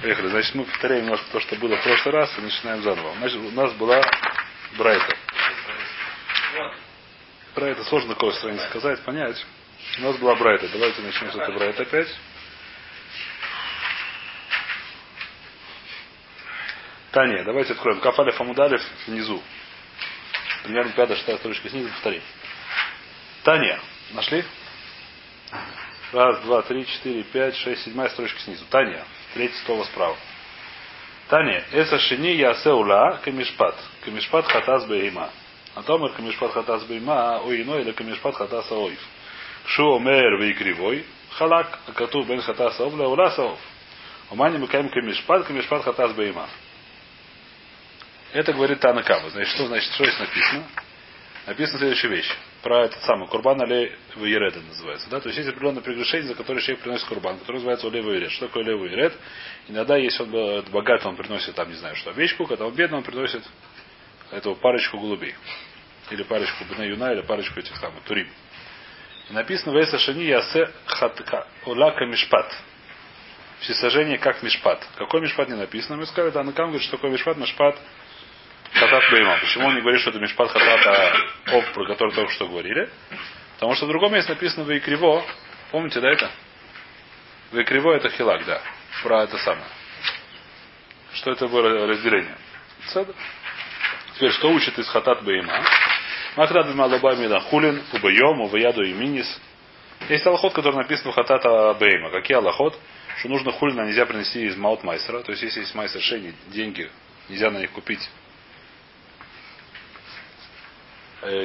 Поехали. Значит, мы повторяем немножко то, что было в прошлый раз, и начинаем заново. Значит, у нас была Брайта. Это сложно какой странице сказать, понять. У нас была Брайта. Давайте начнем с этой Брайта опять. Таня, давайте откроем. Кафалев Фамудалев внизу. Примерно пятая, шестая строчка снизу, повторим. Таня, нашли? Раз, два, три, четыре, пять, шесть, седьмая строчка снизу. Таня, третье слово справа. Таня, эса шини ясе ула камишпат. Камишпат хатас бейма. А томер камишпат хатас бейма, ой иной или камишпат хатас аоив. Шу омер вейкривой, халак, а кату бен хатас аов, ула саов. Умани мыкаем камишпат, камишпат хатас бейма. Это говорит Танакама. Значит, что значит, что здесь написано? Написана следующая вещь. Про этот самый Курбан Алей Вейреда называется. Да? То есть есть определенное прегрешение, за которое человек приносит Курбан, который называется Олей Вейред. Что такое Олей Вейред? Иногда, если он богат, он приносит там, не знаю, что, овечку, когда он бедный, он приносит эту парочку голубей. Или парочку Бна Юна, или парочку этих самых Турим. И написано Вейса Шани Ясе Хатка Оляка Мишпат. Всесожжение как Мишпат. Какой Мишпат не написано? Мы сказали, да, Накам говорит, что такое Мишпат, Мишпат Хатат Бейма. Почему он не говорит, что это Мишпат Хатат, а Ов, про который только что говорили? Потому что в другом месте написано Вейкриво. Помните, да, это? Вейкриво это Хилак, да. Про это самое. Что это было разделение? Теперь, что учит из Хатат Бейма? Махрад Бейма Лабамина Хулин, Убайом, Уваяду и Минис. Есть аллахот, который написан в Хатата Бейма. Какие аллахот? Что нужно хулина нельзя принести из маут майсера. То есть, если есть майсер шейни, деньги, нельзя на них купить э,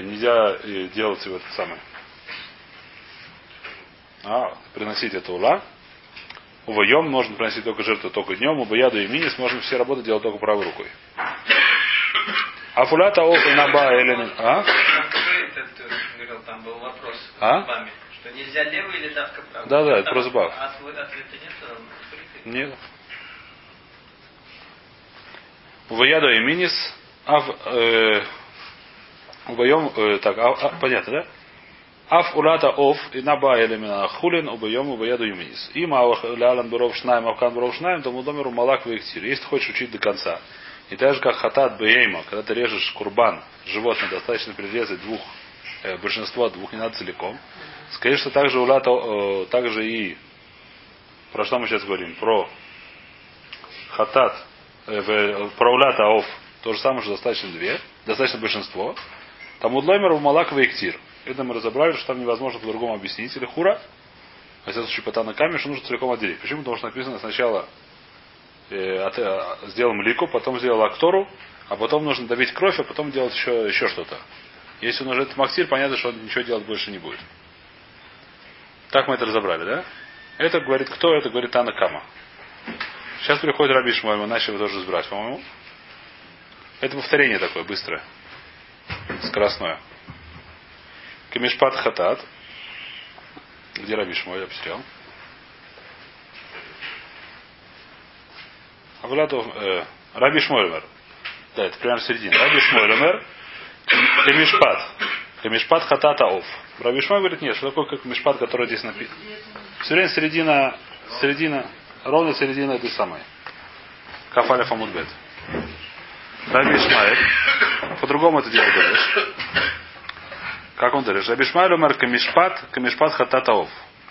нельзя э, делать его это самое. А, приносить это ула. Уваем можно приносить только жертву только днем, убаяду и минис можно все работы делать только правой рукой. А фулята и наба элен. А? Там был вопрос а? что нельзя левый или давка правый. Да, да, это просто бав. А ответа нет? Нет. Уваяду и минис. Ав, э, Убоем, э, так, а, а, понятно, да? Аф улата оф и наба элемина хулин убоем убояду юминис. Им лялан буров шнаем, авкан буров шнаем, то мудомеру малак вектир. Если хочешь учить до конца, и так же как хатат бейма, когда ты режешь курбан, животное, достаточно прирезать двух, э, большинство двух не надо целиком. Скажи, что также улата, э, также и про что мы сейчас говорим? Про хатат, э, про улата оф, то же самое, что достаточно две, достаточно большинство. Там удлаймер в Малак Вейктир. Это мы разобрали, что там невозможно по-другому объяснить. Или хура. Во всяком случае, по Танакаме, что нужно целиком отделить. Почему? Потому что написано сначала э, от, э, сделал млику, потом сделал актору, а потом нужно добить кровь, а потом делать еще, еще что-то. Если он уже этот мактир, понятно, что он ничего делать больше не будет. Так мы это разобрали, да? Это говорит кто? Это говорит Танакама. Сейчас приходит Раби Шмуэль, мы начали его тоже разбирать, по-моему. Это повторение такое, быстрое скоростное. Камишпат хатат. Где Рабиш мой, я потерял. Авлятов, э, Раби Шмоймер. Да, это прямо в середине. Раби Шмоймер. Камишпат. Камишпат хатата оф. Раби Шмой говорит, нет, что такое как мишпат, который здесь написан. Все время середина, середина, ровно середина этой самой. Кафаля Фамудбет. Раби Ишмаэль. По-другому это делать говоришь. Как он? Раби Ишмаэль умер камишпат, камишпат хатат аов.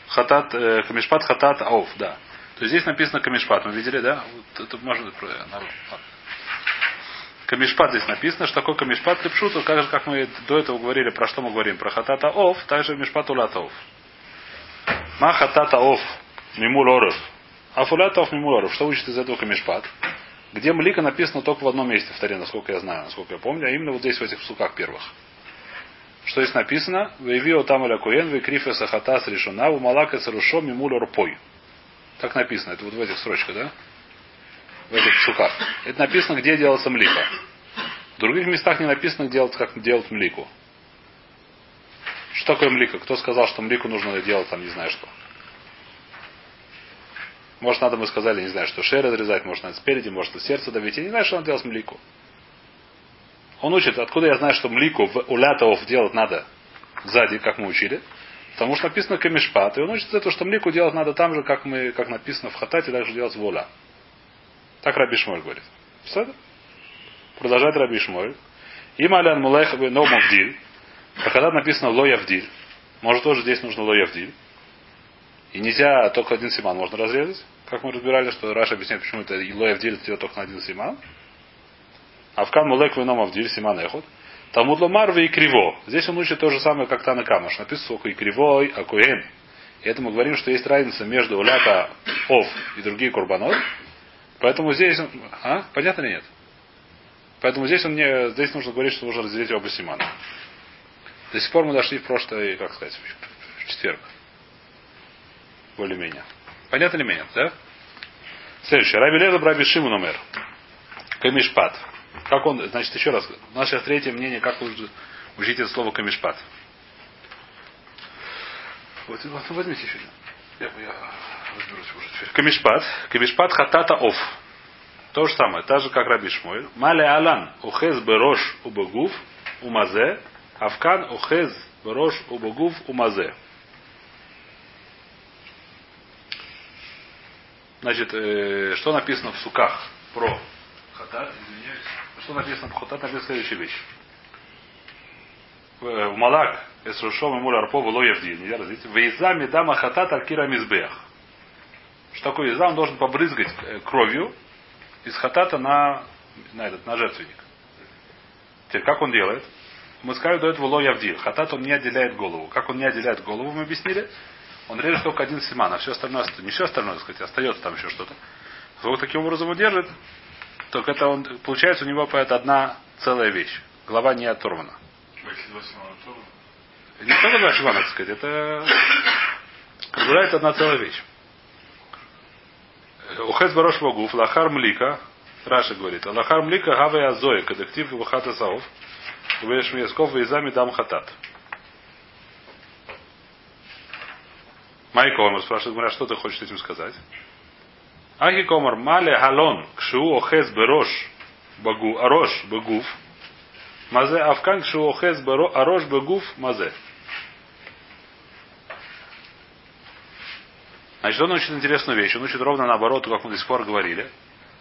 Хатат, э, камишпат хатат аов, да. То есть здесь написано камишпат. Мы видели, да? Вот это можно Камишпат здесь написано, что такое камишпат лепшуту, как же, как мы до этого говорили, про что мы говорим, про хатата ов, также мишпат улата ов. Ма хатата ов, мимул оров. А фулята ов мимул оров. Что учит из этого камишпат? Где Млика написано только в одном месте в Таре, насколько я знаю, насколько я помню, а именно вот здесь, в этих суках первых. Что здесь написано? Вейвио там аля куен, вейкрифе сахатас решена, у малака сарушо мимуля рупой. Так написано, это вот в этих строчках, да? В этих суках. Это написано, где делался млика. В других местах не написано, делать, как делать млику. Что такое млика? Кто сказал, что млику нужно делать там не знаю что? Может, надо мы сказали, не знаю, что шею разрезать, может, надо спереди, может, сердце давить. Я не знаю, что он делал с млику. Он учит, откуда я знаю, что млику в улятов делать надо сзади, как мы учили. Потому что написано камешпат. И он учит это, что млику делать надо там же, как, мы, как написано в хатате, также делать воля. Так Раби Шмоль говорит. Все? Продолжает Раби Шмоль. Им алян мулех но мавдиль. А когда написано ло явдиль, может тоже здесь нужно ло явдиль. И нельзя только один симан можно разрезать. Как мы разбирали, что Раша объясняет, почему это ло явдиль это только на один симан. А в кан мулек вином авдиль симан эхот. Талмуд ломар и криво. Здесь он учит то же самое, как Тана Камаш. Написано сколько и кривой, а куэн. И это мы говорим, что есть разница между улята ов и другие курбанот. Поэтому здесь... А? Понятно или нет? Поэтому здесь он не, здесь нужно говорить, что нужно разделить оба симана. До сих пор мы дошли в прошлый, как сказать, в четверг. Более-менее. Понятно ли меня, да? Следующее. Раби Леза Браби Шимон умер. Камишпат. Как он, значит, еще раз. Наше третье мнение, как вы учите это слово камишпат. Вот, вот возьмите еще. Я, я разберусь уже теперь. Камишпат. Камишпат хатата оф. То же самое, так же как Раби Шмуэль. Мале Алан, ухез берош убагув, умазе, Авкан ухез берош убагув, умазе. Значит, э, что написано в суках про хатат, извиняюсь, что написано в хатат, написано следующая вещь. В, в Малак, Эсрушом и Муля Арпова Лоевди, нельзя разделить. Вейза медама хатат алькира мизбех. Что такое вейза? Он должен побрызгать кровью из хатата на, на, этот, на жертвенник. Теперь, как он делает? Мы сказали до этого ло явдил. Хатат он не отделяет голову. Как он не отделяет голову, мы объяснили. Он режет только один симан, а все остальное, не все остальное, так сказать, остается там еще что-то. Вот таким образом он держит, только это он, получается у него это одна целая вещь. Голова не оторвана. Не только два симана, так сказать, это это одна целая вещь. Ухез барош вагуф, лахар млика, Раша говорит, лахар млика гаве азоя, кадактив вахата саов, веш миясков вейзами дам хатат. Майк Омар спрашивает, говоря, что ты хочешь этим сказать? Ахи Комар, мале халон, кшу охез берош, багу, арош, багуф, мазе, авкан кшу охез арош, багуф, мазе. Значит, он учит интересную вещь. Он учит ровно наоборот, как мы до сих пор говорили.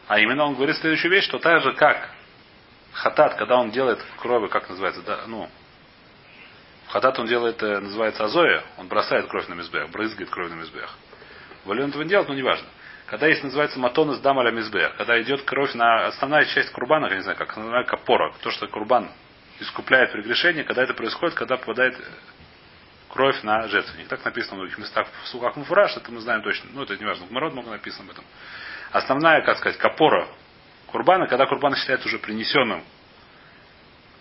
А именно он говорит следующую вещь, что так же как хатат, когда он делает крови, как называется, да, ну, хатат он делает, э, называется азоя, он бросает кровь на мизбех, брызгает кровь на мизбех. Волю он этого не делает, но неважно. Когда есть, называется матон из дамаля мизбех, когда идет кровь на основная часть курбана, я не знаю, как основная капора, то, что курбан искупляет прегрешение, когда это происходит, когда попадает кровь на жертвенник. Так написано в многих местах в слухах Муфураж, это мы знаем точно. Ну, это не важно. В много написано об этом. Основная, как сказать, капора курбана, когда курбан считается уже принесенным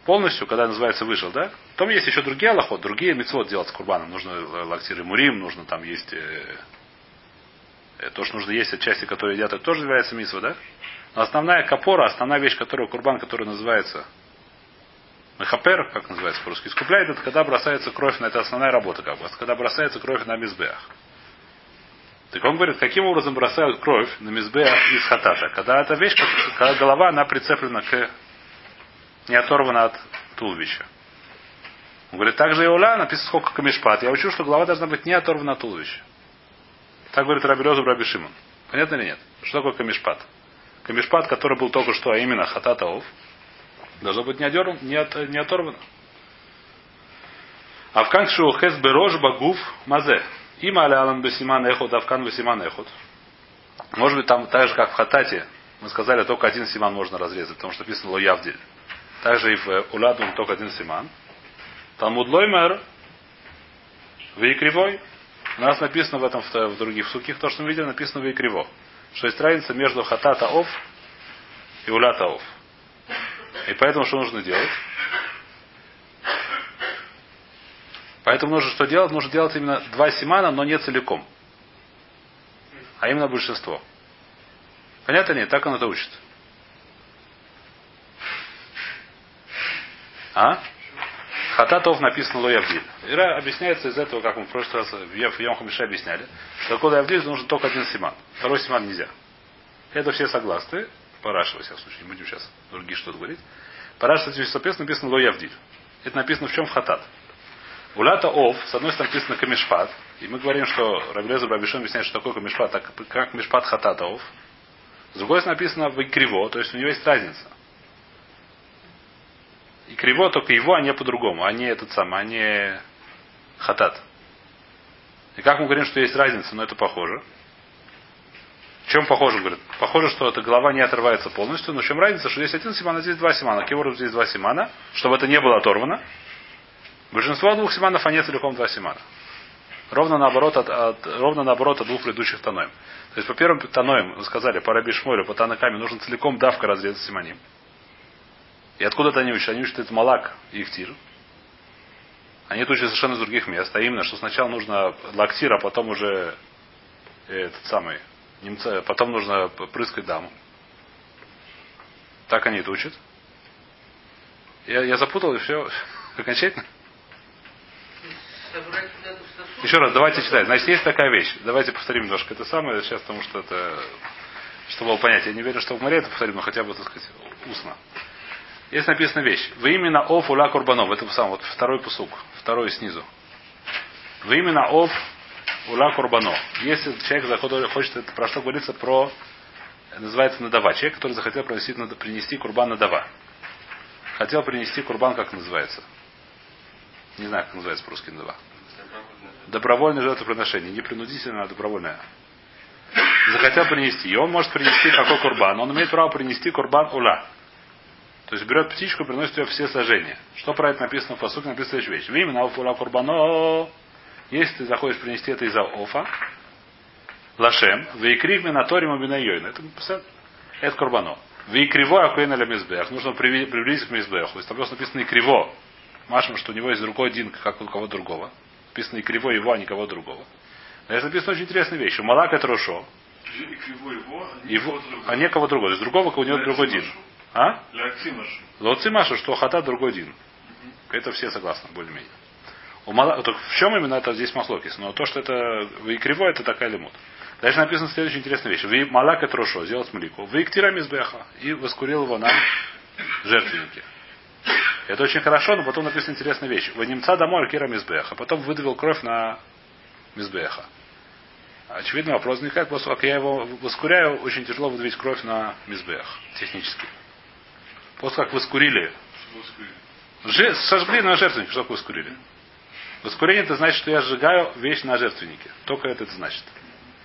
полностью, когда называется вышел, да? Потом есть еще другие аллахот, другие мецвод делать с курбаном. Нужно лактир и мурим, нужно там есть э, э, то, что нужно есть от части, которые едят, это тоже является митсва, да? Но основная капора, основная вещь, которая курбан, который называется Мехапер, как называется по-русски, искупляет, это когда бросается кровь на это основная работа, как бы, когда бросается кровь на мизбех. Так он говорит, каким образом бросают кровь на мизбех из хатата. Когда эта вещь, когда голова, она прицеплена к не оторвана от туловища. Он говорит, также и Оля написано сколько камешпат. Я учу, что голова должна быть не оторвана от туловища. Так говорит Рабелезу Раби Шимон. Понятно или нет? Что такое камешпат? Камешпат, который был только что, а именно хататаов, Должно быть не, одерван, не, от, не оторвано. Авкан шухес берож багув мазе. Има алялан бесиман эхот, авкан бесиман эхот. Может быть, там так же, как в хатате, мы сказали, только один симан можно разрезать, потому что написано лоявдиль. Также и в уладу только один симан. Талмуд лоймер вы кривой. У нас написано в этом в, других суких, то, что мы видели, написано вы криво. Что есть разница между хатата ов и улята ов. И поэтому что нужно делать? Поэтому нужно что делать? Нужно делать именно два симана, но не целиком. А именно большинство. Понятно нет? Так он это учит. А? Хататов написано Лоявдиль. Ира объясняется из этого, как мы в прошлый раз в Йом Хамише объясняли, что такое Лоявдиль нужен только один симан. Второй симан нельзя. Это все согласны. Параша, во всяком случае, не будем сейчас другие что-то говорить. Параша, соответственно, написано Лоявдиль. Это написано в чем в хатат. Улята ов, с одной стороны написано камешпат. И мы говорим, что Рабелеза Бабишон объясняет, что такое камешпат, так как мешпат хатата ов. С другой стороны написано в криво, то есть у него есть разница. И криво только его, а не по-другому, а не этот самый, а не хатат. И как мы говорим, что есть разница, но это похоже. В чем похоже, говорит? Похоже, что эта голова не отрывается полностью, но в чем разница, что здесь один симан, а здесь два симана. Кивору здесь два симана, чтобы это не было оторвано. Большинство двух симанов, а не целиком два симана. Ровно наоборот от, от, ровно наоборот от двух предыдущих таноем. То есть по первым таноем, сказали, по Раби Шмолю, по Танакаме нужно целиком давка разрезать симаним. И откуда-то они учат? Они учат это Малак и Ихтир. Они это учат совершенно из других мест. А именно, что сначала нужно лактир, а потом уже этот самый немца, потом нужно прыскать даму. Так они это учат. Я, я запутал и все окончательно. Еще раз, давайте читать. Значит, есть такая вещь. Давайте повторим немножко это самое сейчас, потому что это, чтобы было понять. Я не верю, что в море это повторим, но хотя бы, так сказать, устно. Есть написана вещь. Вы именно оф ула курбанов. Это сам, вот второй посук. Второй снизу. Вы именно оф ула курбано. Если человек хочет, это про что говорится про, называется надава. Человек, который захотел принести, принести курбан надава. Хотел принести курбан, как называется. Не знаю, как называется по-русски надава. Добровольное жертвоприношение. Не принудительное, а добровольное. Захотел принести. И он может принести какой курбан. Он имеет право принести курбан ула. То есть берет птичку и приносит ее все сожжения. Что про это написано в посуке? Написано вещь. Вы именно ула курбано. Если ты заходишь принести это из-за офа, лашем, вейкрив минаторим абинайойн. Это, это курбано. Вейкриво акуэн аля мизбех. Нужно приблизить к мизбеху. Если там просто написано и криво, машем, что у него есть другой один, как у кого другого. Написано и криво его, а никого другого. Здесь написано очень интересная вещь. У Малака Трошо. Его, а не кого другого. То есть другого, у него другой дин. А? Лоцимашу, что хата другой дин. Это все согласны, более-менее. У Мала... Так в чем именно это здесь маслокис? Но то, что это вы криво, это такая лимут. Дальше написано следующая интересная вещь. Вы малак трошо, сделал смолику. Вы мизбеха. И воскурил его на жертвеннике. Это очень хорошо, но потом написана интересная вещь. Вы немца домой кира мизбеха. Потом выдавил кровь на мизбеха. Очевидно, вопрос возникает, после как я его воскуряю, очень тяжело выдавить кровь на мизбех. Технически. После как воскурили. Же, сожгли на жертвеннике. Что такое воскурили? Воскурение это значит, что я сжигаю вещь на жертвеннике. Только это, это значит.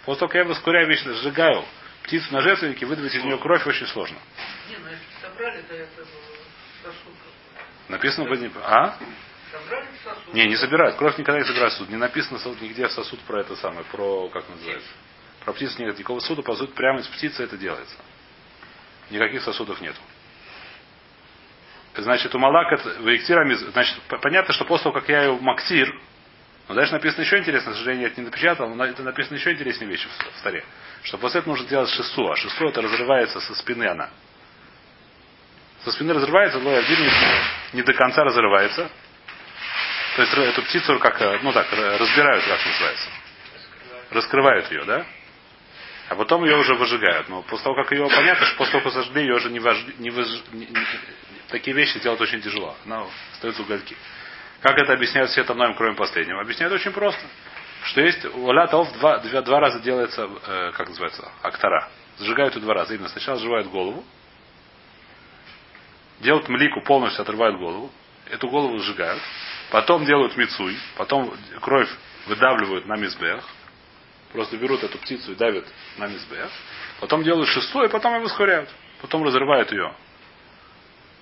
После того, как я воскуряю вещь, сжигаю птицу на жертвеннике, выдавить из нее кровь очень сложно. Не, ну если собрали, то это сосуд. Написано бы не... А? Не, не собирают. Кровь никогда не собирают сосуд. Не написано нигде в сосуд про это самое, про, как называется. Про птицу нет никакого суда, по сути, прямо из птицы это делается. Никаких сосудов нету. Значит, у Малака Ваиктира, значит, понятно, что после того, как я ее Максир, но дальше написано еще интересно, к сожалению, я это не напечатал, но это написано еще интереснее вещи в старе. Что после этого нужно делать шесту, а шесту это разрывается со спины она. Со спины разрывается, но не, не до конца разрывается. То есть эту птицу как, ну так, разбирают, как называется. Раскрывают ее, да? А потом ее уже выжигают. Но после того, как ее понятно, что после того, как сожгли, ее уже не, вож... не, выж... не, такие вещи делать очень тяжело. Она остается угольки. Как это объясняют все таноем, кроме последнего? Объясняют очень просто. Что есть у лятов два, два, два раза делается, э, как называется, актора. Сжигают ее два раза. Именно сначала сжигают голову, делают млику, полностью отрывают голову, эту голову сжигают, потом делают мицуй, потом кровь выдавливают на мизбех, просто берут эту птицу и давят на мизбех, потом делают шестую, и потом его ускоряют, потом разрывают ее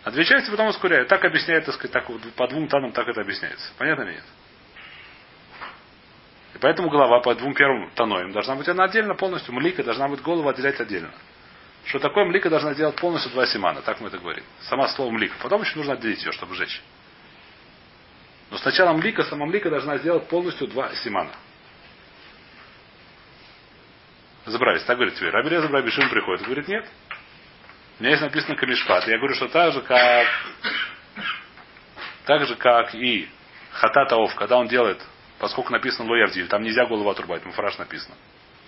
а две части потом ускоряют. Так объясняет, так сказать, так, по двум танам так это объясняется. Понятно или нет? И поэтому голова по двум первым таноям должна быть она отдельно полностью. Млика должна быть голову отделять отдельно. Что такое млика должна делать полностью два симана, так мы это говорим. Сама слово млика. Потом еще нужно отделить ее, чтобы сжечь. Но сначала млика, сама млика должна сделать полностью два симана. Забрались, так говорит тебе. Рабелеза Рабишин приходит. Говорит, нет, у меня есть написано Камишпат. Я говорю, что так же, как так же, как и Хататаов, когда он делает, поскольку написано Лоявдиль, там нельзя голову отрубать, муфраж написано.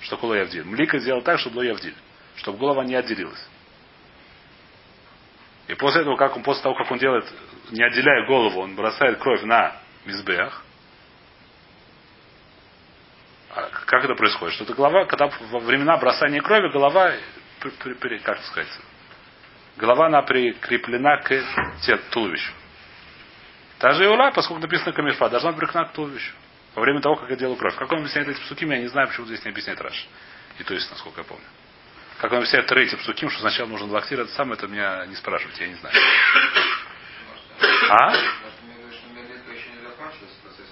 Что такое Лоявдиль? Млика сделал так, чтобы Лоявдиль, чтобы голова не отделилась. И после этого, как он, после того, как он делает, не отделяя голову, он бросает кровь на мизбех. Как это происходит? Что это голова, когда во времена бросания крови голова как сказать, голова она прикреплена к туловищу. Та же и ула, поскольку написано камешпад, должна быть прикреплена к туловищу. Во время того, как я делаю кровь. Как он объясняет эти псуким, я не знаю, почему здесь не объясняет Раш. И то есть, насколько я помню. Как он объясняет третий псуким, что сначала нужно лактир, это самое, это меня не спрашивайте, я не знаю. А? Может, мне говорят, что Мелитка еще не закончилась, процесс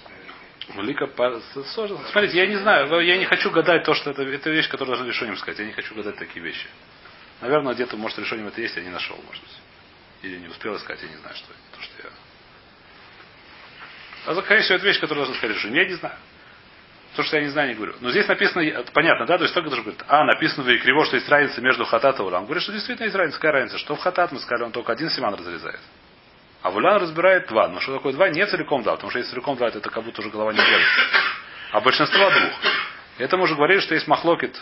Мелитки? Лика по- с- сложно. Смотрите, я не знаю, я не хочу гадать то, что это, это вещь, которую должен решением сказать. Я не хочу гадать такие вещи. Наверное, где-то, может, решением это есть, я не нашел, может быть. Или не успел искать, я не знаю, что это. То, что я... А скорее всего, это вещь, которую должен сказать решением. Я не знаю. То, что я не знаю, не говорю. Но здесь написано, понятно, да, то есть только даже говорит, а, написано в Икриво, что есть разница между хатат и улам. Говорит, что действительно есть разница. Какая разница? Что в хатат, мы сказали, он только один симан разрезает. А в улян разбирает два. Но что такое два? Не целиком два. Потому что если целиком два, это как будто уже голова не делится. А большинство двух. Это мы уже говорили, что есть махлокит.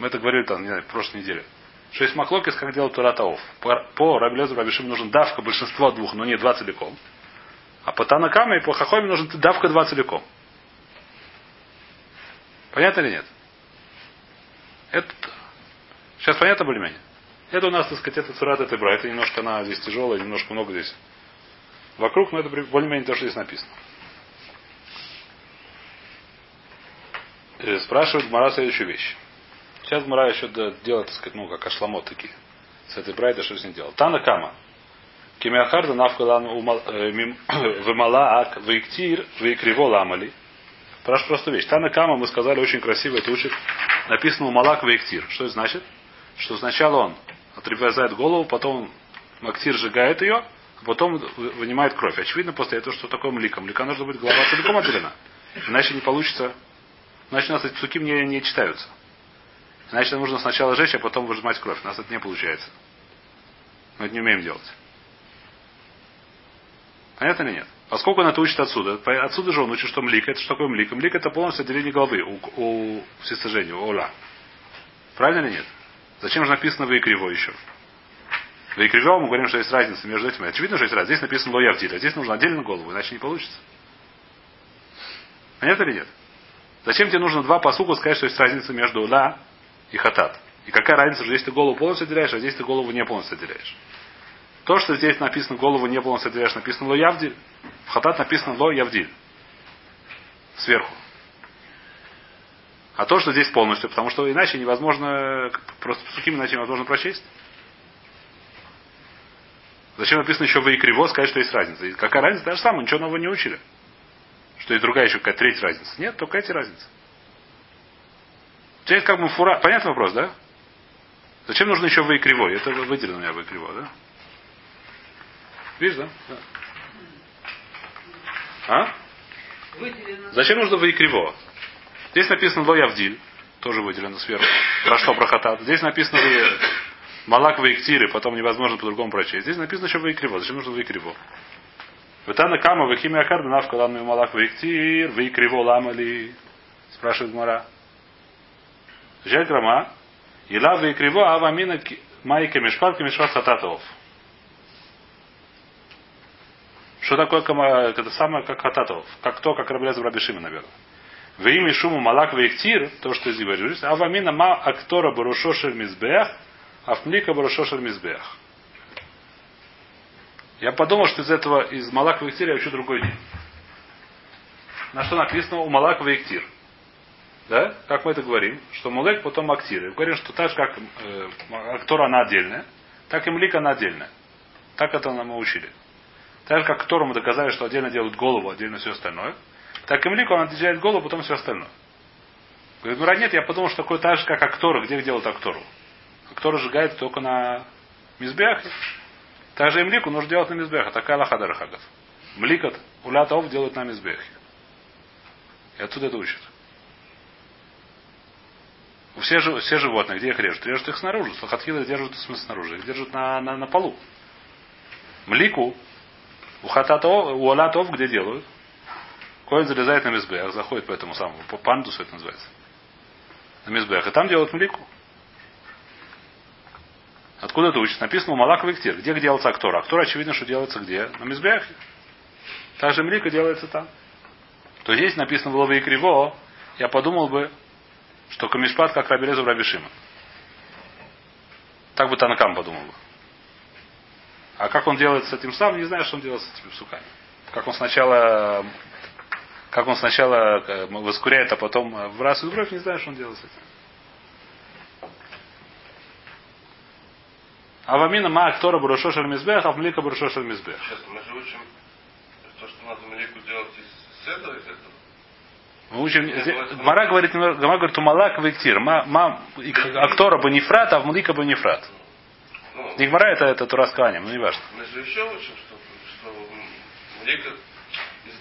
Мы это говорили там, не знаю, в прошлой неделе. Что есть махлокит, как делать Туратаов. По, по Рабелезу Рабишим нужен давка большинство двух, но не два целиком. А по Танакаме и по Хахоме нужен давка два целиком. Понятно или нет? Это... Сейчас понятно более-менее? Это у нас, так сказать, это цурат, это бра. Это немножко она здесь тяжелая, немножко много здесь вокруг, но это более-менее то, что здесь написано. Э, Спрашивает Мара следующую вещь. Сейчас Мара еще делает, так сказать, ну, как ашламот такие. С этой брайда что с ним делал. Тана Кама. Кемиахарда навкалан вымала ак вейктир вейкриво ламали. Спрашиваю простую вещь. Тана Кама, мы сказали, очень красиво это учит. Написано Малак Вейктир. Что это значит? Что сначала он отрезает голову, потом Мактир сжигает ее, потом вы- вынимает кровь. Очевидно после этого, что такое млика. Млика нужно быть голова целиком отделена. Иначе не получится. Иначе у нас эти псуки мне не читаются. Иначе нужно сначала жечь, а потом выжимать кровь. У нас это не получается. Мы это не умеем делать. Понятно или нет? Поскольку он это учит отсюда, отсюда же он учит, что млика. Это что такое млика? Млика это полностью отделение головы у, у всесожжения, у ола. Правильно или нет? Зачем же написано вы криво еще? Криво мы говорим, что есть разница между этими. Очевидно, что есть разница. Здесь написано лоявдиль, а здесь нужно отдельно голову, иначе не получится. Понятно или нет? Зачем тебе нужно два посука сказать, что есть разница между ла и хатат? И какая разница, что здесь ты голову полностью отделяешь, а здесь ты голову не полностью отделяешь? То, что здесь написано голову не полностью отделяешь, написано ло явдиль. В хатат написано ло явдиль. Сверху. А то, что здесь полностью, потому что иначе невозможно, просто сухим иначе невозможно прочесть. Зачем написано еще вы и криво сказать, что есть разница? И какая разница? Та же самая, ничего нового не учили. Что есть другая еще какая-то третья разница. Нет, только эти разницы. Здесь как бы фура. Понятный вопрос, да? Зачем нужно еще вы и кривой? Это выделено у меня вы и криво, да? Видишь, да? да. А? Выделено. Зачем нужно вы и криво? Здесь написано ло явдиль, тоже выделено сверху. Про что про хатат. Здесь написано малак вы иктиры, потом невозможно по-другому прочесть. Здесь написано еще вы и криво. Зачем нужно вы и криво? Витана кама вы химия карда навка ладно малак вы иктир, вы и криво ламали. Спрашивает Мара. Жаль грама. Ила вы и криво, а вамина майка мешпат мешпат хататов. Что такое кама- это самое как хататов? Как то, как Рабелеза Рабишима, наверное. В имя шуму малак вейктир, то, что здесь говоришь, а вамина ма актора барушошер мизбех, а вмлика барушошер мизбех. Я подумал, что из этого, из малак вейктир я учу другой день. На что написано у малак вейктир. Да? Как мы это говорим? Что мулек, потом актир. И говорим, что так же, как э, актора она отдельная, так и млика она отдельная. Так это нам и учили. Так же, как которому мы доказали, что отдельно делают голову, отдельно все остальное. Так и млику он отделяет голову, потом все остальное. Говорит, ну нет, я подумал, что такое так же, как актора. Где делают актору? Актора сжигает только на мизбехе. Так же и млику нужно делать на мизбехе. Такая лахада рахагов. Мликат улятов делают на мизбехе. И отсюда это учат. Все, все животные, где их режут? Режут их снаружи. Слахатхилы держат в снаружи. Их держат на, на, на полу. Млику у хататов, у алатов где делают? Коин залезает на мизбех, заходит по этому самому, по пандусу это называется. На мизбех. И там делают млику. Откуда это учится? Написано у Малак Виктир. Где делается актор? Актор, очевидно, что делается где? На мизбехе. Также млика делается там. То здесь написано было бы и криво, я подумал бы, что камишпат как Рабелезу Рабишима. Так бы Танакам подумал бы. А как он делает с этим сам, не знаю, что он делает с этими псуками. Как он сначала как он сначала э, воскуряет, а потом э, выбрасывает кровь, не знаю, что он делает с этим. Авамина ма актора Барушо Шальмизбех, Авмлика Барушо Шальмизбех. Сейчас мы же учим то, что надо Малику делать из этого, из этого. Мы учим, Гмара говорит, Гмара говорит, умалак вектир, ма, ма, актора бы нефрат, а вмлика бы нефрат. Ну, Не Гмара это, это Турасканя, ну не важно. мы же еще учим, что, что Малика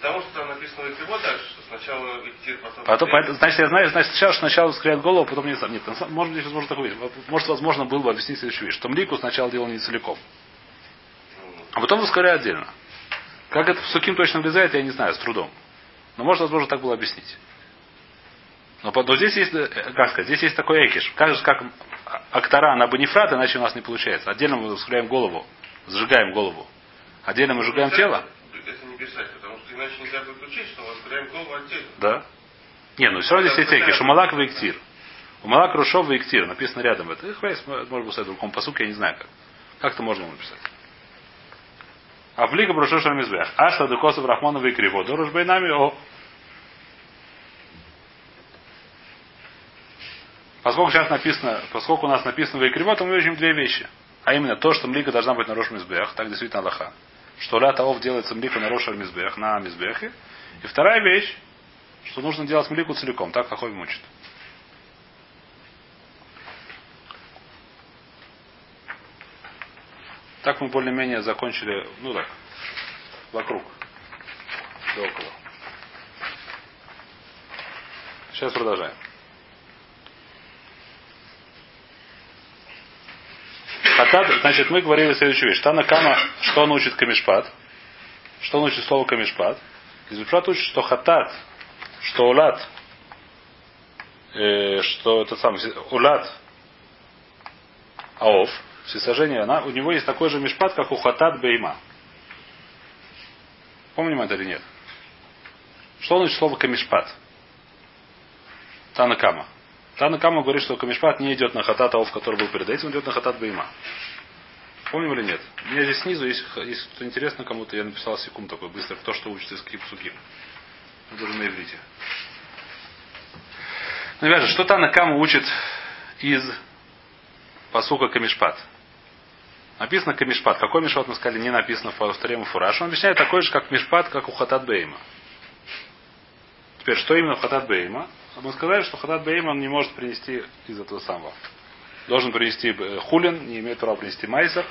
того, что там написано его дальше, что сначала Иктир, потом... Потом, поэтому, значит, я знаю, значит, сначала, сначала скрывает голову, а потом не сам. Нет, может быть, возможно такое вещь. Может, возможно, было бы объяснить следующую вещь, что млику сначала делал не целиком, а потом воскуряет отдельно. Как это в суким точно влезает, я не знаю, с трудом. Но может, возможно, так было объяснить. Но, но здесь есть, э, как сказать, здесь есть такой экиш. Как же, как актора на банифрат, иначе у нас не получается. Отдельно мы воскуряем голову, сжигаем голову. Отдельно мы сжигаем тело. Иначе нельзя учить, что воскуряем голову отдельно. Да? Не, ну все здесь есть экиш. Умалак вейктир. Умалак рушов вейктир. Написано рядом это. Их может быть, в другом посуке, я не знаю как. Как это можно написать? А влика брошо шармизбех. Ашта декосов рахманова и криво. Дорож бейнами о. Поскольку сейчас написано, поскольку у нас написано вейкриво, то мы видим две вещи. А именно то, что млика должна быть на рош мизбех, так действительно Аллаха. Что ля таов делается млика на рош мизбех, на мизбехе. И вторая вещь, что нужно делать млику целиком. Так Хаховим учит. Так мы более-менее закончили, ну так, вокруг, да около. Сейчас продолжаем. Хатат, значит, мы говорили следующую вещь. Тана Кама, что он учит Камишпат? Что он учит слово Камишпат? Из Мишпат учит, что хатат, что улат, э, что это сам, улат, аов, всесожжение, она, у него есть такой же мишпат, как у хатат бейма. Помним это или нет? Что значит слово камишпат? Танакама. Танакама говорит, что камишпат не идет на хатат аов, который был перед этим, идет на хатат бейма. Помним или нет? У меня здесь снизу, если, если что интересно кому-то, я написал секунд такой быстро, то, что учится из Кипсуки. Даже на иврите. Ребята, что Танакама учит из посука Камишпат? Написано Камишпат. Какой Мишпат мы сказали, не написано в повторяемый фураж. Он объясняет такой же, как Мишпат, как у Хатат Бейма. Теперь, что именно в Хатат Бейма? Мы сказали, что Хатат Бейма он не может принести из этого самого. Должен принести э, хулин, не имеет права принести майзер.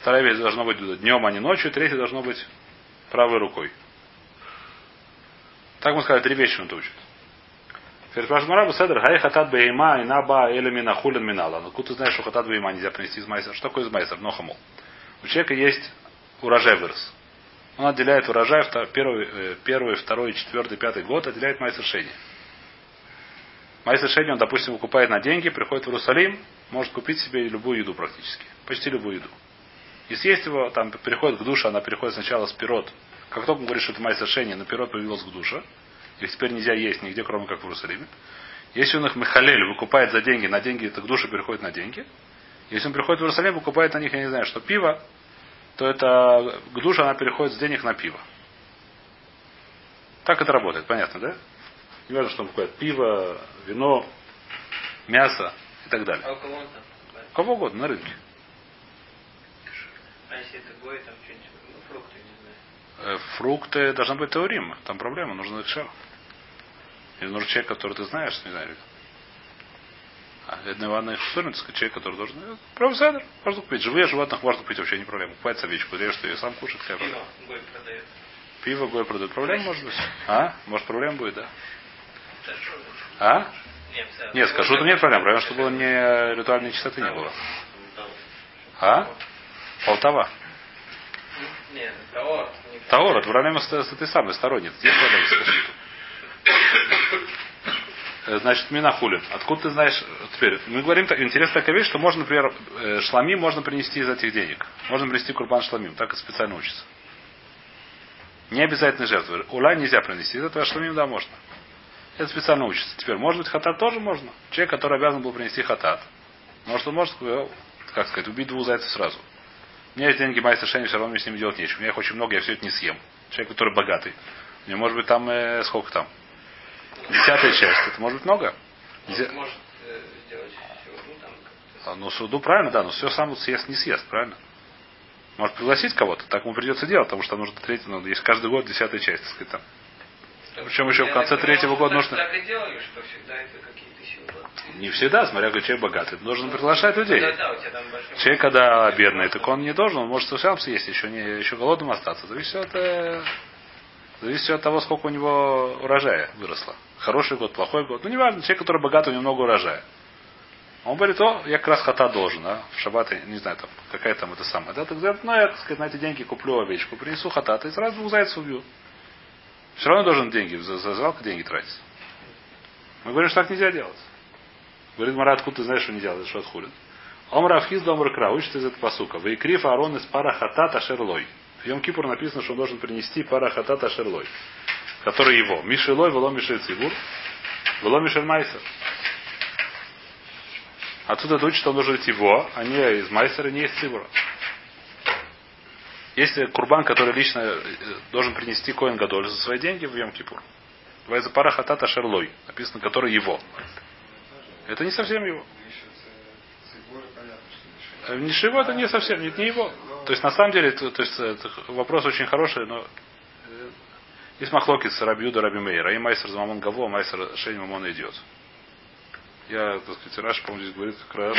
Вторая вещь должна быть днем, а не ночью. Третья должно быть правой рукой. Так мы сказали, три вещи он учит. Теперь спрашивает Марабу Седр, хай хатат бейма и наба или мина хулин минала. Ну, откуда ты знаешь, что хатат бейма нельзя принести из майсера? Что такое из майсера? Нохамол. У человека есть урожай вырос. Он отделяет урожай первый, э, первый, второй, четвертый, пятый год, отделяет майсер шени. Майсер шени он, допустим, выкупает на деньги, приходит в Иерусалим, может купить себе любую еду практически. Почти любую еду. И съесть его, там переходит к душе, она переходит сначала с пирот. Как только он говорит, что это майсер шени, на пирот появилась к душе. Их теперь нельзя есть нигде, кроме как в Иерусалиме. Если он их Михалель выкупает за деньги, на деньги, это к душе переходит на деньги. Если он приходит в Иерусалим, выкупает на них, я не знаю, что пиво, то это к душе она переходит с денег на пиво. Так это работает, понятно, да? Не важно, что он покупает пиво, вино, мясо и так далее. А у кого он там? У Кого угодно на рынке. А если это гой, там что-нибудь, ну, фрукты, не знаю. Э, Фрукты должны быть теорим. Там проблема, нужен экшер. Или нужен человек, который ты знаешь, не знаю. А их сказать, человек, который должен. э, Профессор, можно купить. Живые животных можно купить вообще не проблема. Покупать овечку, режет ее, сам кушать, какая проблема. Пиво гой продает. Пиво гой продают. Проблема может быть? А? Может проблема будет, да? Что? А? Нет, скажу, что нет проблем. Проблема, что было не ритуальной чистоты не было. А? Полтава. Нет, не Таор, это проблема с, этой самой стороне. Здесь проблема с Значит, минахулин. Откуда ты знаешь? Теперь, мы говорим, так, интересная такая вещь, что можно, например, э, шлами можно принести из этих денег. Можно принести курбан шламим. Так и специально учится. Не обязательно жертвы. Ула нельзя принести. Из этого шламим, да, можно. Это специально учится. Теперь, может быть, хатат тоже можно. Человек, который обязан был принести хатат. Может, он может, э, как сказать, убить двух зайцев сразу. У меня есть деньги майстер шейни, все равно мне с ними делать нечего. У меня их очень много, я все это не съем. Человек, который богатый. У него может быть там, э, сколько там? Десятая часть. Это может быть много. Деся- Может э. А, Ну, суду правильно, да, но все сам съест не съест, правильно? Может пригласить кого-то, так ему придется делать, потому что нужно третий, ну, есть каждый год десятая часть, так сказать, там. Причем еще в конце третьего что года нужно- делали, что всегда это. Не всегда, смотря какой человек богатый. Ты должен приглашать людей. Да, да, у тебя там большой... Человек, когда бедный, так он не должен, он может сам съесть, еще, не, еще голодным остаться. Зависит от, э, зависит всё от того, сколько у него урожая выросло. Хороший год, плохой год. Ну, не важно, человек, который богатый, у него много урожая. Он говорит, о, я как раз хата должен, а, в шаббат, не знаю, там, какая там это самая. Да, так говорит, ну, я, так сказать, на эти деньги куплю овечку, принесу хатата и сразу двух зайцев убью. Все равно должен деньги, за, за жалко деньги тратить. Мы говорим, что так нельзя делать. Говорит, Мара, откуда ты знаешь, что не делать, что отхулит? Омра Авхиз Домр Кра, учится из этого посука. Вейкриф Арон из пара хатата шерлой. В Йом Кипур написано, что он должен принести пара хатата шерлой. Который его. Мишелой, вело Мишель Цибур, вело Мишель Майсер. Отсюда это что он должен быть его, а не из Майсера, не из Цибура. Если курбан, который лично э, должен принести Коин Гадоль за свои деньги в Йом Кипур. Называется пара хатата шерлой. Написано, который его. Это не совсем его. Э, Нишево это не совсем, это не его. То есть на самом деле, то, то есть вопрос очень хороший, но э, есть махлокис с Рабиуда Раби Мейра. И майсер Замамон Гаво, а Шейн Мамон идет. Я, так сказать, Раш, по-моему, здесь говорит как раз,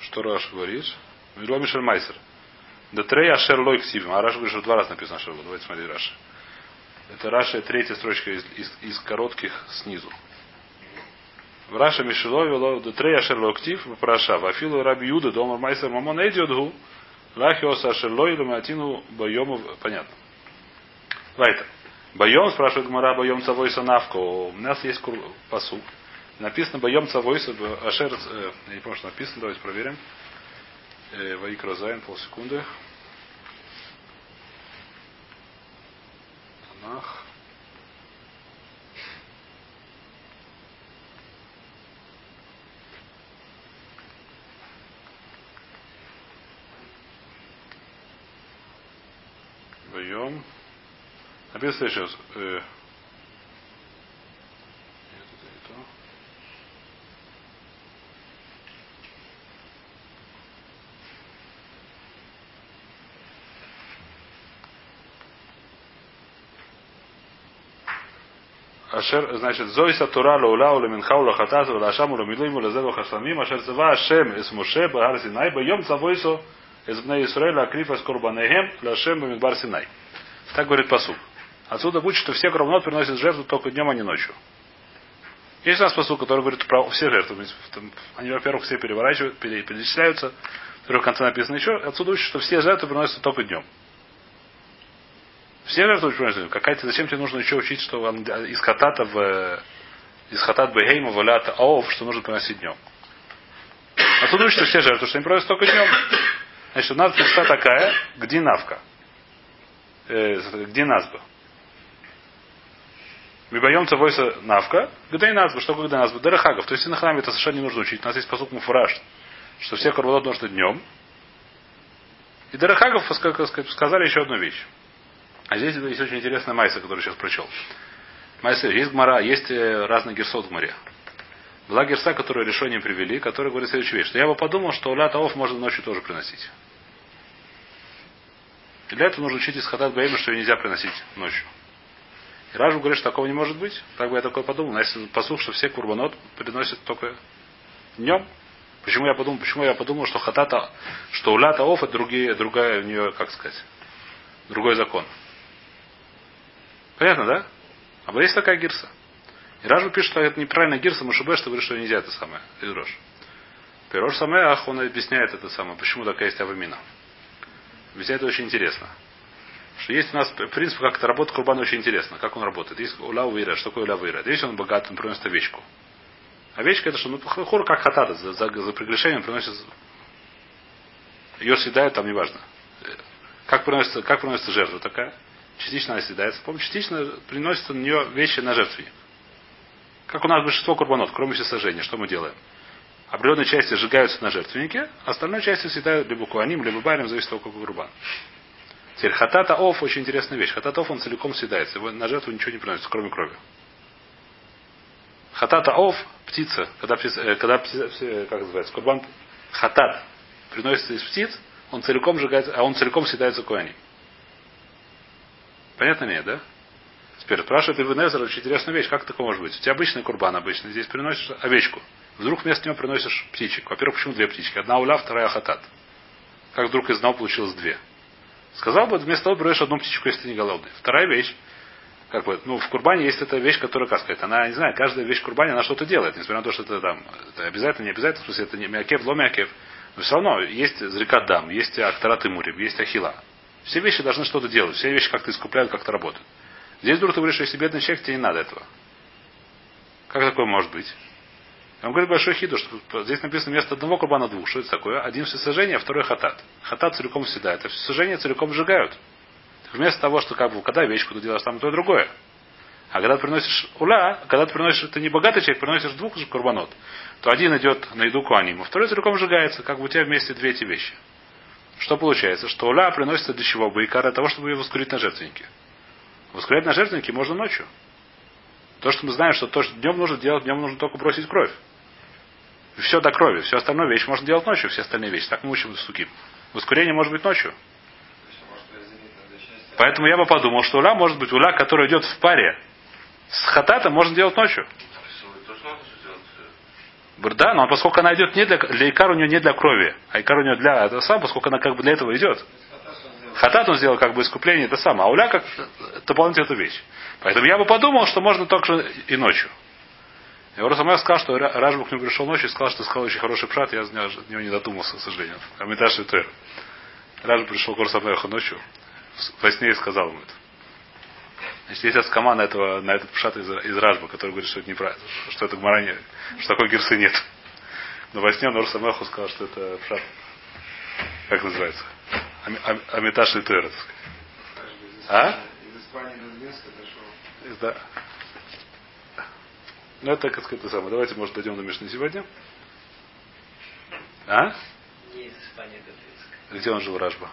что Раш говорит. Мило Мишель Майсер. Да трей ашер лой ктивим. А Раш говорит, что два раза написано ашер лой. Давайте смотреть Раш. Это Раша, третья строчка из, из, из коротких снизу. В Раша до трея шерлоктив в Праша. Вафилу Раби Юда дома Майсер Мамон Эдиодгу. Лахиос Ашерлой Луматину Байому. Понятно. Вайтер. Байом, спрашивает Гмара, Байом Цавойса Навко. У нас есть кур... посуд. Написано Байом Цавойса Ашер. э, Я не помню, что написано, давайте проверим. Э, Ваикра Зайн, полсекунды. Танах. Написано. Э, не то. Ашер, значит, Зойса Тура Лаула Ула Минхаула Хатаза Ула Ашам Ула Милуим Ула Зеду Хашламим Ашер Цева Ашем Эс Муше Багар Синай Байом Цавойсо Эс Бней Исраэля Акрифа Скорбанехем Лашем Бамидбар Синай. Так говорит посуд. Отсюда будет, что все кровнот приносят жертву только днем, а не ночью. Есть у нас посуд, который говорит про все жертвы. Они, во-первых, все переворачивают, пере- перечисляются. В конце написано еще. Отсюда учат, что все жертвы приносятся только днем. Все жертвы приносятся днем. Какая-то, зачем тебе нужно еще учить, что он из хатата в э, из хатат бегейма валята аов, что нужно приносить днем. Отсюда учат, что все жертвы, что они приносят только днем. Значит, у нас пуста такая, где навка. Э, где назба. Мибаем цавойса навка, где назба, что когда назба? Дарахагов. То есть и на храме это совершенно не нужно учить. У нас есть посук муфураж, что все карбонат нужно днем. И сказать, сказали еще одну вещь. А здесь есть очень интересная майса, которую сейчас прочел. Майса, есть гмара, есть э, разные герсот в море. Была герса, которую решение привели, которая говорит следующую вещь. Что я бы подумал, что ля таов можно ночью тоже приносить. И для этого нужно учить из хатат бейма, что ее нельзя приносить ночью. Ражу говорит, что такого не может быть. Так бы я такое подумал. Но если послух, что все курбанот приносят только днем. Почему я подумал, почему я подумал, что хатата, что у лята оф это другие, другая у нее, как сказать, другой закон. Понятно, да? А вот есть такая гирса. И Ражу пишет, что это неправильная гирса, Мушебе, что говорит, что нельзя это самое, из Рош. Пирош самое, ах, он объясняет это самое, почему такая есть авамина. Объясняет это очень интересно. Что есть у нас принцип, как это работает Курбан очень интересно. Как он работает. Есть уля уира. Что такое уля уира? Если он богат, он приносит овечку. Овечка это что? Ну, хор как хатада. За, за, за приглашением приносит... Ее съедают, там неважно. Как приносится, как приносится жертва такая? Частично она съедается. Помню, частично приносятся на нее вещи на жертвенник. Как у нас большинство курбанот, кроме всесожжения. Что мы делаем? определенные части сжигаются на жертвеннике, а остальной части съедают либо куаним, либо барим, зависит от того, какой гурбан. Теперь хатата оф очень интересная вещь. Хатата оф он целиком съедается. Его на жертву ничего не приносится, кроме крови. Хатата оф, птица, когда, птица, э, когда птица, э, как называется, курбан хатат приносится из птиц, он целиком сжигается, а он целиком съедается куаним. Понятно нет, да? Теперь спрашивает Ибн Эзер очень интересную вещь. Как такое может быть? У тебя обычный курбан обычный. Здесь приносишь овечку. Вдруг вместо него приносишь птичек. Во-первых, почему две птички? Одна уля, вторая хатат. Как вдруг из одного получилось две? Сказал бы, вместо того берешь одну птичку, если ты не голодный. Вторая вещь. Как бы, ну, в курбане есть эта вещь, которая, как сказать, она, не знаю, каждая вещь в курбане, она что-то делает, несмотря на то, что это там, это обязательно, не обязательно, в смысле, это не мякев, ло мякев. Но все равно есть зрикат дам, есть актарат и мурим, есть ахила. Все вещи должны что-то делать, все вещи как-то искупляют, как-то работают. Здесь вдруг ты говоришь, что если бедный человек, тебе не надо этого. Как такое может быть? Вам говорю большой хиду, что здесь написано вместо одного курбана двух. Что это такое? Один всесожжение, а второй хатат. Хатат целиком съедает, а всесожжение целиком сжигают. Вместо того, что как бы, когда вещь, ты делаешь там то и другое. А когда ты приносишь уля, когда ты приносишь, ты не богатый человек, приносишь двух же курбанот, то один идет на еду куаним, а второй целиком сжигается, как бы у тебя вместе две эти вещи. Что получается? Что уля приносится для чего? Байкар для того, чтобы ее воскурить на жертвеннике. Воскурять на жертвеннике можно ночью. То, что мы знаем, что то, что днем нужно делать, днем нужно только бросить кровь. Все до крови. Все остальное вещи можно делать ночью, все остальные вещи. Так мы учим суки. Воскурение может быть ночью. Поэтому я бы подумал, что уля может быть уля, которая идет в паре с хататом, можно делать ночью. Да, но поскольку она идет не для, для у нее не для крови, а икар у нее для этого сам, поскольку она как бы для этого идет. Хатат он сделал как бы искупление, это самое, а уля как дополнительная эту вещь. Поэтому я бы подумал, что можно только и ночью. И Росамер сказал, что Ражба к нему пришел ночью и сказал, что сказал очень хороший пшат, я до него не додумался, к сожалению. Амиташ Тер. Ражба пришел к Росамерху ночью, во сне и сказал ему это. Значит, есть аскама на, этого, на этот пшат из, из Ражба, который говорит, что это неправильно, что это гмаране, что такой герсы нет. Но во сне Нор Самеху сказал, что это пшат. Как называется? Амиташ и Тер. А? Из Испании до Двинска дошел. Да. Ну, это, как сказать, то самое. Давайте, может, дойдем до Мишны сегодня. А? Не из Испании до Двинска. Где он жил, Ражба?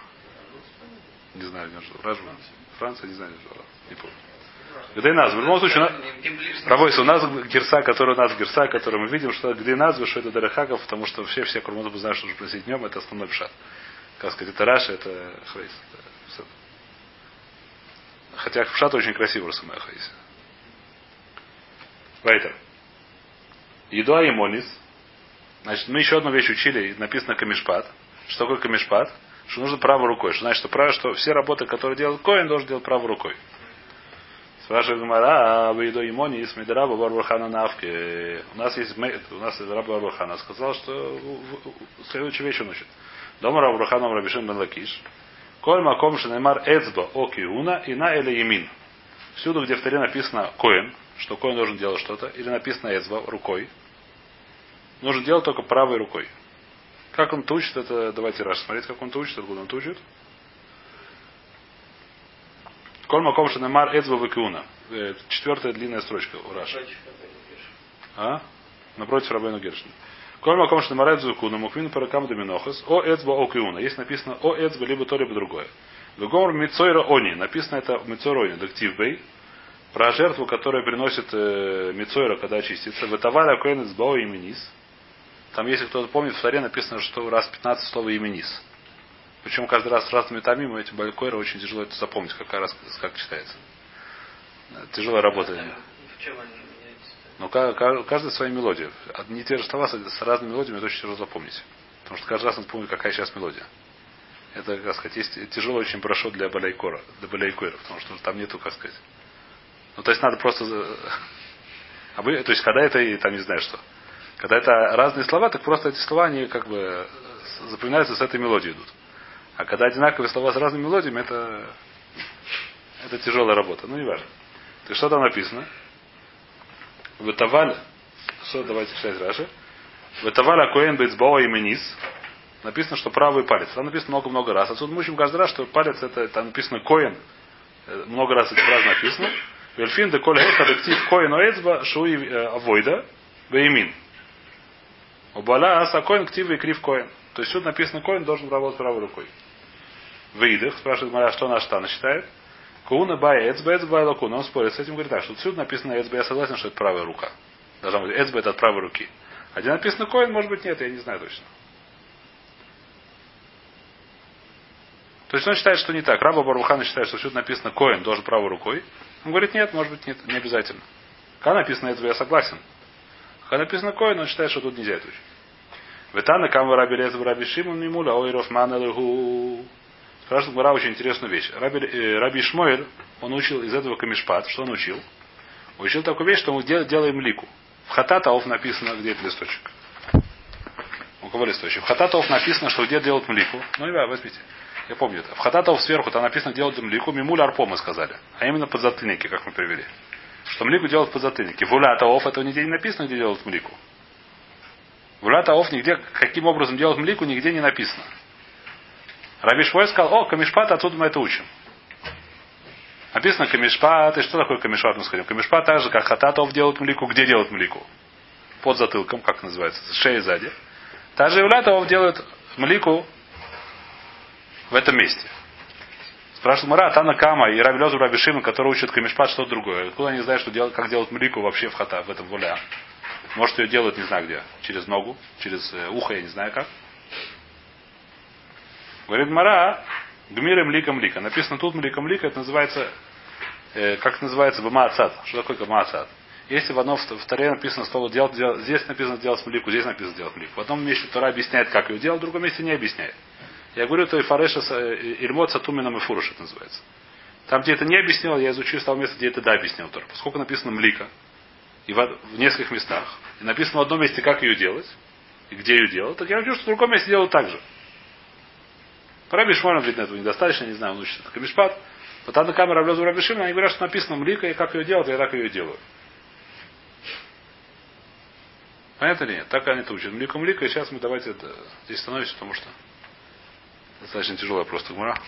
Не знаю, где он жил. Ражба? Франция, не знаю, где жил. Не помню. Где нас? В любом случае, Рабойся, у нас герса, который у нас герса, который мы видим, что где нас, что это Дарахаков, потому что все, все курматов знают, что нужно просить днем, это основной пшат. Как сказать, это Раша, это Хвейс. Хотя пшат очень красивый, Расамая Хвейс. Вайтер. Едуа и Монис. Значит, мы еще одну вещь учили, написано камешпад. Что такое камешпад? Что нужно правой рукой. Что значит, что, право, что все работы, которые делает Коин, должен делать правой рукой. Спрашивает Гмара, а вы едой имони из Медраба Барбархана Навки. У нас есть у нас есть Раба Барбархана. Сказал, что следующую вещь он учит. Дома Рабрахана Рабишин Бен Лакиш. Коль маком шенемар эцба о киуна и на или емин. Всюду, где в таре написано коин, что коин должен делать что-то, или написано эцба рукой, нужно делать только правой рукой. Как он учит, это давайте раз смотреть, как он учит, откуда он учит. Коль маком шенемар эцба вакиуна. Четвертая длинная строчка у Раша. А? Напротив Рабейну Гершина. Коль маком эцба вакиуна муквин паракам доминохас. О эцба о киуна. Есть написано о эцба либо то, либо другое. Гомор Мицойра Они. Написано это Мицойра Они. Дактив Бей. Про жертву, которая приносит э, Мицойра, когда очистится. Ватаваля Коэн из Бао Именис. Там, если кто-то помнит, в Таре написано, что раз 15 слово Именис. Причем каждый раз с разными томами эти Балькойра очень тяжело это запомнить, как раз как читается. Тяжелая работа. В чем они но каждая своя мелодия. Одни те же слова с разными мелодиями это очень тяжело запомнить. Потому что каждый раз надо помнить, какая сейчас мелодия. Это, как сказать, есть тяжело очень хорошо для балайкора, для балайкора, потому что там нету, как сказать. Ну, то есть надо просто... А вы, то есть, когда это, там не знаю что. Когда это разные слова, так просто эти слова, они как бы запоминаются с этой мелодией идут. А когда одинаковые слова с разными мелодиями, это, это тяжелая работа. Ну, не важно. То что там написано? Вытаваль, что давайте читать Раши. Вытаваль Акуэн Бейцбоа и Менис. Написано, что правый палец. Там написано много-много раз. Отсюда мы учим каждый раз, что палец это там написано Коин. Много раз эти фразы написано. Вельфин де коль хеха дектив коин оэцба шуи авойда веймин. Убала аса коин ктива и крив коин. То есть тут написано коин должен работать правой рукой. Выйдах, спрашивает Мария, что наш Тана считает. Куна бай эцбэ эцбэ лакуна. Он спорит с этим, говорит, так, что отсюда написано эцбэ, я согласен, что это правая рука. Должна быть эцбэ это от правой руки. А где написано коин, может быть, нет, я не знаю точно. То есть он считает, что не так. Раба Барухана считает, что тут написано коин должен правой рукой. Он говорит, нет, может быть, нет, не обязательно. Когда написано это, я согласен. Когда написано коин, он считает, что тут нельзя это. Ветана камва раби лез раби шимон мимуля ойров манелгу. Спрашивает Гмара очень интересную вещь. Раби, э, раби Шмоэль, он учил из этого камешпат. Что он учил? Учил такую вещь, что мы дел, делаем лику. В хататаов написано, где это листочек. У кого листочек? В хататаов написано, что где делают млику. Ну, ребят, возьмите. Я помню это. В хататаов сверху там написано делать млику. Мимуль арпо мы сказали. А именно подзатыльники, как мы привели. Что млику делают подзатыльники. В улятаов этого нигде не написано, где делают млику. В улятаов нигде, каким образом делать млику, нигде не написано. Раби Швой сказал, о, камишпат, оттуда мы это учим. Написано камишпат, и что такое камишпат, мы скажем. Камишпат так же, как хататов делают млику, где делают млику? Под затылком, как называется, с шеей сзади. Также и улятов делают млику в этом месте. Спрашивает Мара, Тана Кама и Раби Лезу Раби Шима, которые учат Камишпат, что другое. Откуда они знают, что делать, как делать млику вообще в хата, в этом воля? Может, ее делают не знаю где. Через ногу, через э, ухо, я не знаю как. Говорит Мара, Гмирем ликом лика. Написано тут мликом лика, это называется, э, как называется, бамаацат. Что такое бамаацат? Если в одном в Таре написано слово делать, делать, здесь написано делать млику, здесь написано делать млику. В одном месте Тора объясняет, как ее делать, в другом месте не объясняет. Я говорю, то и Фареша Ильмот Сатумина и Фуруш это называется. Там, где это не объяснил, я изучил с того места, где это да объяснил Тора. Поскольку написано млика, и в, в нескольких местах, и написано в одном месте, как ее делать, и где ее делать, так я вижу, что в другом месте делают так же. Раби Шмон, видно, этого недостаточно, не знаю, он учит это Камишпат. Потом на камеру влезу Раби Шимон, они говорят, что написано млика, и как ее делать, я так ее делаю. Понятно или нет? Так они это учат. Млика млика, и сейчас мы давайте это, здесь становимся, потому что достаточно тяжелая просто гмора.